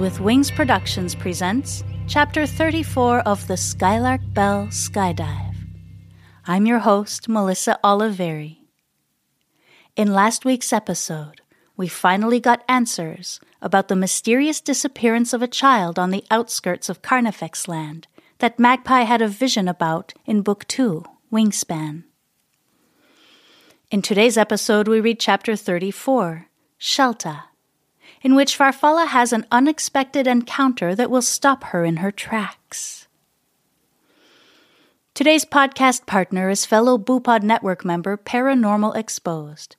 With Wings Productions presents Chapter 34 of the Skylark Bell Skyedive. I'm your host, Melissa Oliveri. In last week's episode, we finally got answers about the mysterious disappearance of a child on the outskirts of Carnifex Land that Magpie had a vision about in Book 2, Wingspan. In today's episode, we read Chapter 34, Shelta in which Farfalla has an unexpected encounter that will stop her in her tracks. Today's podcast partner is fellow Boopod Network member Paranormal Exposed.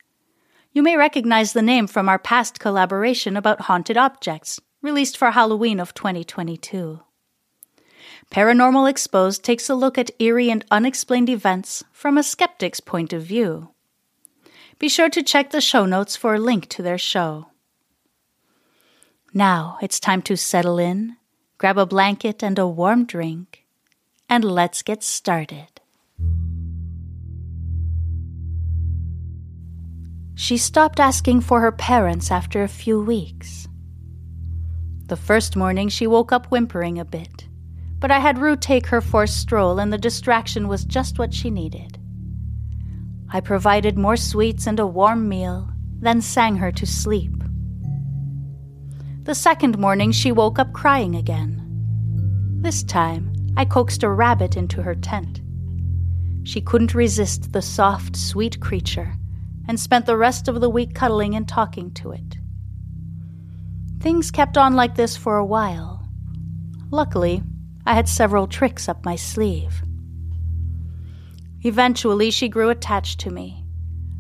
You may recognize the name from our past collaboration about haunted objects, released for Halloween of 2022. Paranormal Exposed takes a look at eerie and unexplained events from a skeptic's point of view. Be sure to check the show notes for a link to their show. Now it's time to settle in, grab a blanket and a warm drink, and let's get started. She stopped asking for her parents after a few weeks. The first morning, she woke up whimpering a bit, but I had Rue take her for a stroll, and the distraction was just what she needed. I provided more sweets and a warm meal, then sang her to sleep. The second morning, she woke up crying again. This time, I coaxed a rabbit into her tent. She couldn't resist the soft, sweet creature and spent the rest of the week cuddling and talking to it. Things kept on like this for a while. Luckily, I had several tricks up my sleeve. Eventually, she grew attached to me.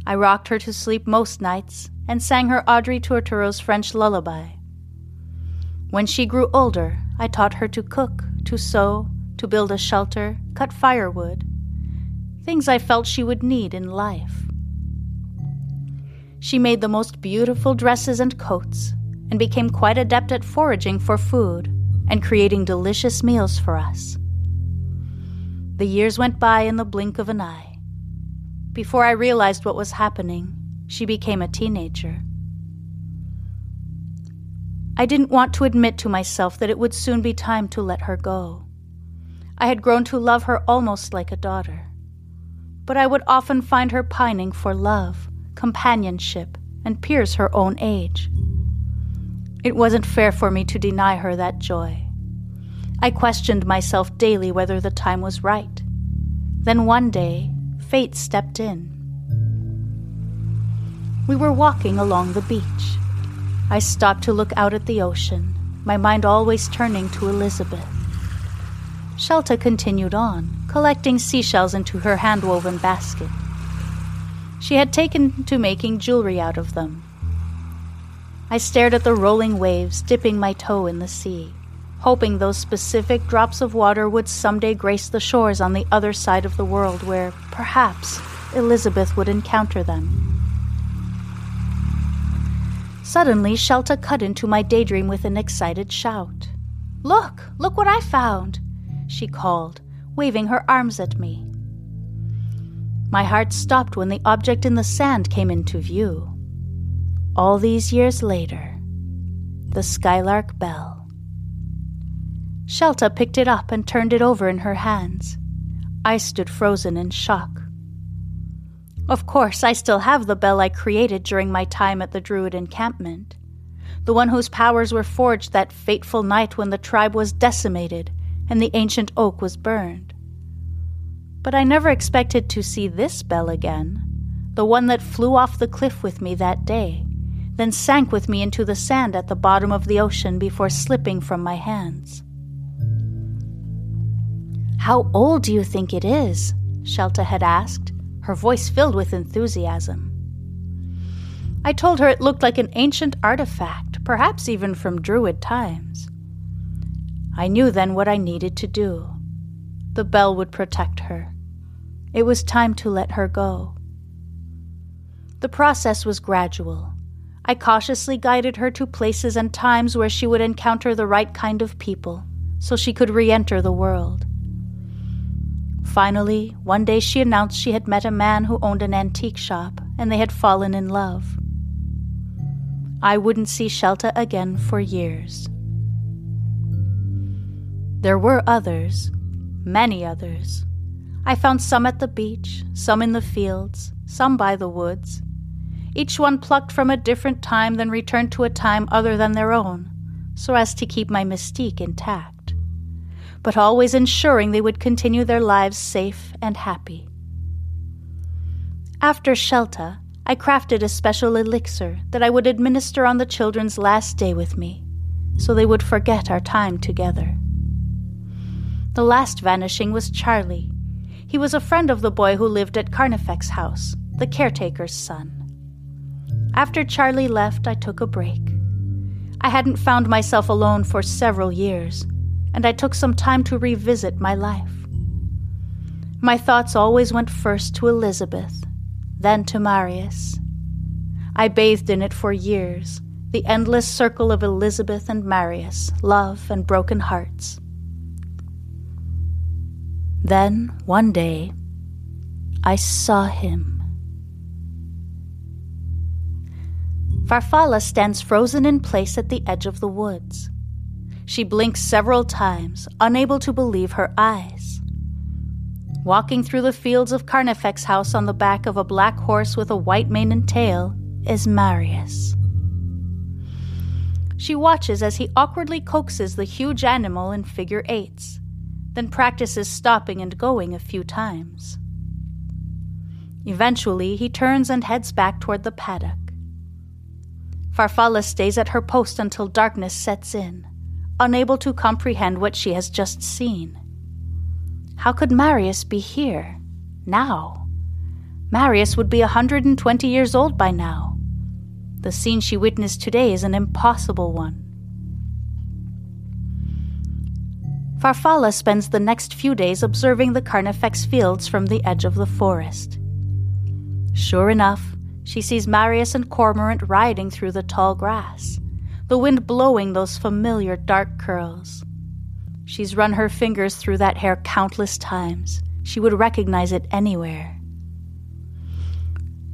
I rocked her to sleep most nights and sang her Audrey Tautoureux's French lullaby. When she grew older, I taught her to cook, to sew, to build a shelter, cut firewood, things I felt she would need in life. She made the most beautiful dresses and coats, and became quite adept at foraging for food and creating delicious meals for us. The years went by in the blink of an eye. Before I realized what was happening, she became a teenager. I didn't want to admit to myself that it would soon be time to let her go. I had grown to love her almost like a daughter. But I would often find her pining for love, companionship, and peers her own age. It wasn't fair for me to deny her that joy. I questioned myself daily whether the time was right. Then one day, fate stepped in. We were walking along the beach. I stopped to look out at the ocean, my mind always turning to Elizabeth. Shelta continued on, collecting seashells into her hand woven basket. She had taken to making jewelry out of them. I stared at the rolling waves, dipping my toe in the sea, hoping those specific drops of water would someday grace the shores on the other side of the world where, perhaps, Elizabeth would encounter them. Suddenly, Shelta cut into my daydream with an excited shout. Look, look what I found! she called, waving her arms at me. My heart stopped when the object in the sand came into view. All these years later, the Skylark Bell. Shelta picked it up and turned it over in her hands. I stood frozen in shock. Of course, I still have the bell I created during my time at the Druid encampment. The one whose powers were forged that fateful night when the tribe was decimated and the ancient oak was burned. But I never expected to see this bell again, the one that flew off the cliff with me that day, then sank with me into the sand at the bottom of the ocean before slipping from my hands. How old do you think it is? Shelta had asked, her voice filled with enthusiasm. I told her it looked like an ancient artifact, perhaps even from Druid times. I knew then what I needed to do. The bell would protect her. It was time to let her go. The process was gradual. I cautiously guided her to places and times where she would encounter the right kind of people so she could re enter the world. Finally, one day she announced she had met a man who owned an antique shop and they had fallen in love. I wouldn't see Shelta again for years. There were others, many others. I found some at the beach, some in the fields, some by the woods. Each one plucked from a different time, then returned to a time other than their own, so as to keep my mystique intact but always ensuring they would continue their lives safe and happy. After Shelta, I crafted a special elixir that I would administer on the children's last day with me, so they would forget our time together. The last vanishing was Charlie. He was a friend of the boy who lived at Carnifex House, the caretaker's son. After Charlie left, I took a break. I hadn't found myself alone for several years, and I took some time to revisit my life. My thoughts always went first to Elizabeth, then to Marius. I bathed in it for years, the endless circle of Elizabeth and Marius, love and broken hearts. Then, one day, I saw him. Farfalla stands frozen in place at the edge of the woods. She blinks several times, unable to believe her eyes. Walking through the fields of Carnifex House on the back of a black horse with a white mane and tail is Marius. She watches as he awkwardly coaxes the huge animal in figure eights, then practices stopping and going a few times. Eventually, he turns and heads back toward the paddock. Farfalla stays at her post until darkness sets in unable to comprehend what she has just seen. How could Marius be here, now? Marius would be a 120 years old by now. The scene she witnessed today is an impossible one. Farfalla spends the next few days observing the Carnifex fields from the edge of the forest. Sure enough, she sees Marius and Cormorant riding through the tall grass the wind blowing those familiar dark curls. She's run her fingers through that hair countless times. She would recognize it anywhere.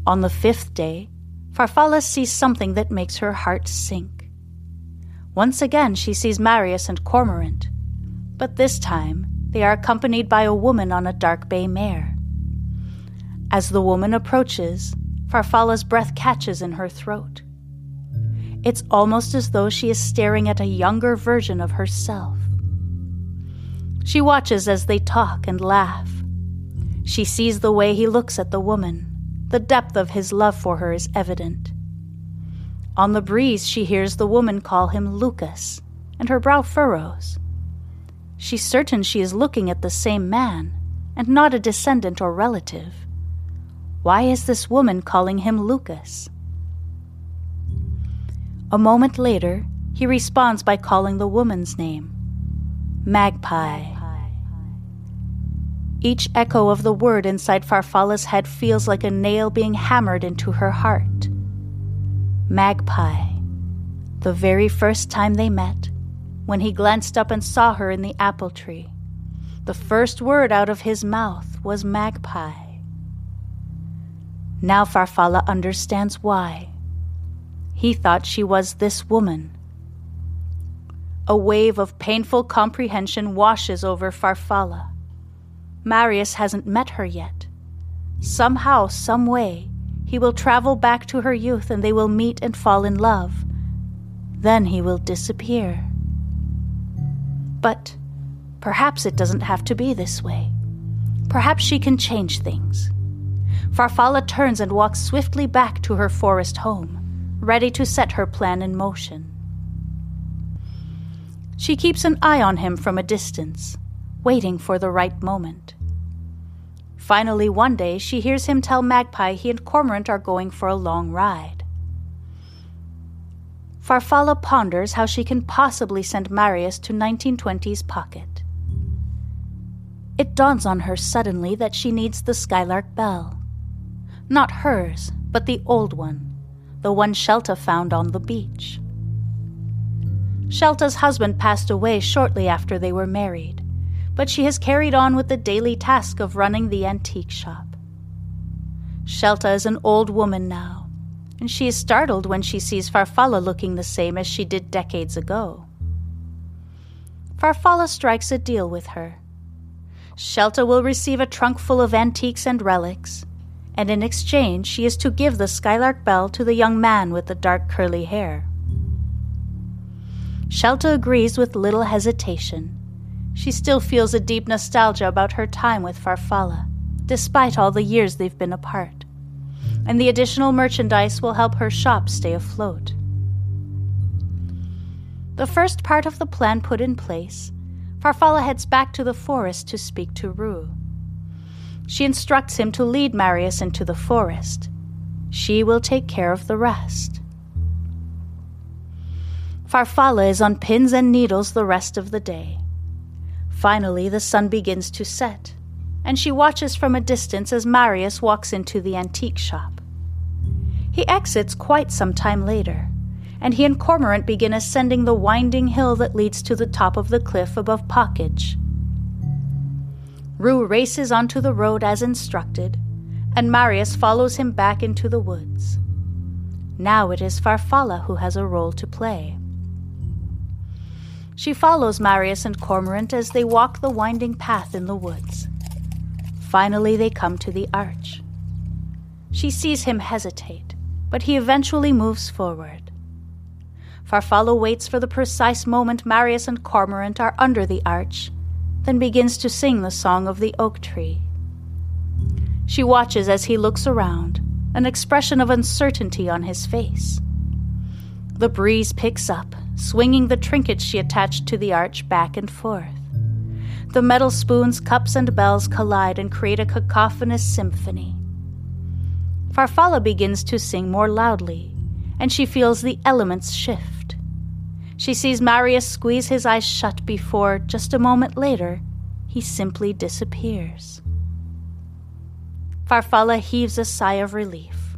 On the fifth day, Farfalla sees something that makes her heart sink. Once again, she sees Marius and Cormorant, but this time they are accompanied by a woman on a dark bay mare. As the woman approaches, Farfalla's breath catches in her throat. It's almost as though she is staring at a younger version of herself. She watches as they talk and laugh. She sees the way he looks at the woman. The depth of his love for her is evident. On the breeze, she hears the woman call him Lucas, and her brow furrows. She's certain she is looking at the same man, and not a descendant or relative. Why is this woman calling him Lucas? A moment later, he responds by calling the woman's name, Magpie. Each echo of the word inside Farfalla's head feels like a nail being hammered into her heart. Magpie. The very first time they met, when he glanced up and saw her in the apple tree, the first word out of his mouth was magpie. Now Farfalla understands why. He thought she was this woman. A wave of painful comprehension washes over Farfalla. Marius hasn't met her yet. Somehow, some way, he will travel back to her youth and they will meet and fall in love. Then he will disappear. But perhaps it doesn't have to be this way. Perhaps she can change things. Farfalla turns and walks swiftly back to her forest home, ready to set her plan in motion. She keeps an eye on him from a distance, waiting for the right moment. Finally, one day, she hears him tell Magpie he and Cormorant are going for a long ride. Farfalla ponders how she can possibly send Marius to 1920's pocket. It dawns on her suddenly that she needs the Skylark Bell. Not hers, but the old one, the one Shelta found on the beach. Shelta's husband passed away shortly after they were married but she has carried on with the daily task of running the antique shop. Shelta is an old woman now, and she is startled when she sees Farfalla looking the same as she did decades ago. Farfalla strikes a deal with her. Shelta will receive a trunk full of antiques and relics, and in exchange she is to give the Skylark Bell to the young man with the dark curly hair. Shelta agrees with little hesitation she still feels a deep nostalgia about her time with Farfalla, despite all the years they've been apart. And the additional merchandise will help her shop stay afloat. The first part of the plan put in place, Farfalla heads back to the forest to speak to Rue. She instructs him to lead Marius into the forest. She will take care of the rest. Farfalla is on pins and needles the rest of the day. Finally, the sun begins to set, and she watches from a distance as Marius walks into the antique shop. He exits quite some time later, and he and Cormorant begin ascending the winding hill that leads to the top of the cliff above Pockage. Rue races onto the road as instructed, and Marius follows him back into the woods. Now it is Farfalla who has a role to play. She follows Marius and Cormorant as they walk the winding path in the woods. Finally, they come to the arch. She sees him hesitate, but he eventually moves forward. Farfalla waits for the precise moment Marius and Cormorant are under the arch, then begins to sing the song of the oak tree. She watches as he looks around, an expression of uncertainty on his face. The breeze picks up, swinging the trinkets she attached to the arch back and forth. The metal spoons, cups, and bells collide and create a cacophonous symphony. Farfalla begins to sing more loudly, and she feels the elements shift. She sees Marius squeeze his eyes shut before, just a moment later, he simply disappears. Farfalla heaves a sigh of relief.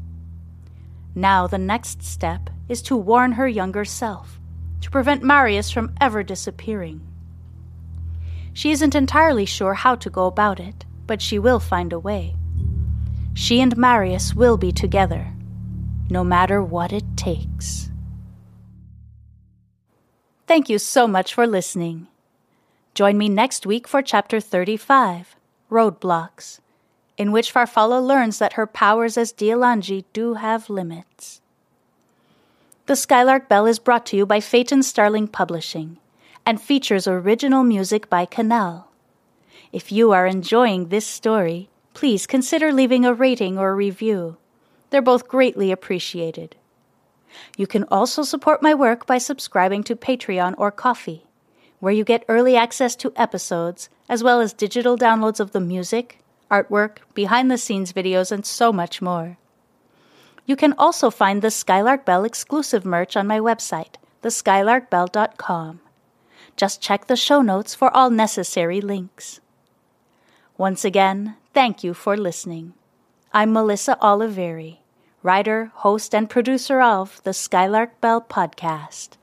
Now the next step is to warn her younger self to prevent Marius from ever disappearing. She isn't entirely sure how to go about it, but she will find a way. She and Marius will be together, no matter what it takes. Thank you so much for listening. Join me next week for Chapter 35 Roadblocks, in which Farfalla learns that her powers as Dialanji do have limits. The Skylark Bell is brought to you by Phaeton Starling Publishing and features original music by Cannelle. If you are enjoying this story, please consider leaving a rating or review. They're both greatly appreciated. You can also support my work by subscribing to Patreon or Ko-fi, where you get early access to episodes, as well as digital downloads of the music, artwork, behind the scenes videos, and so much more. You can also find the Skylark Bell exclusive merch on my website, theskylarkbell.com. Just check the show notes for all necessary links. Once again, thank you for listening. I'm Melissa Oliveri, writer, host, and producer of the Skylark Bell podcast.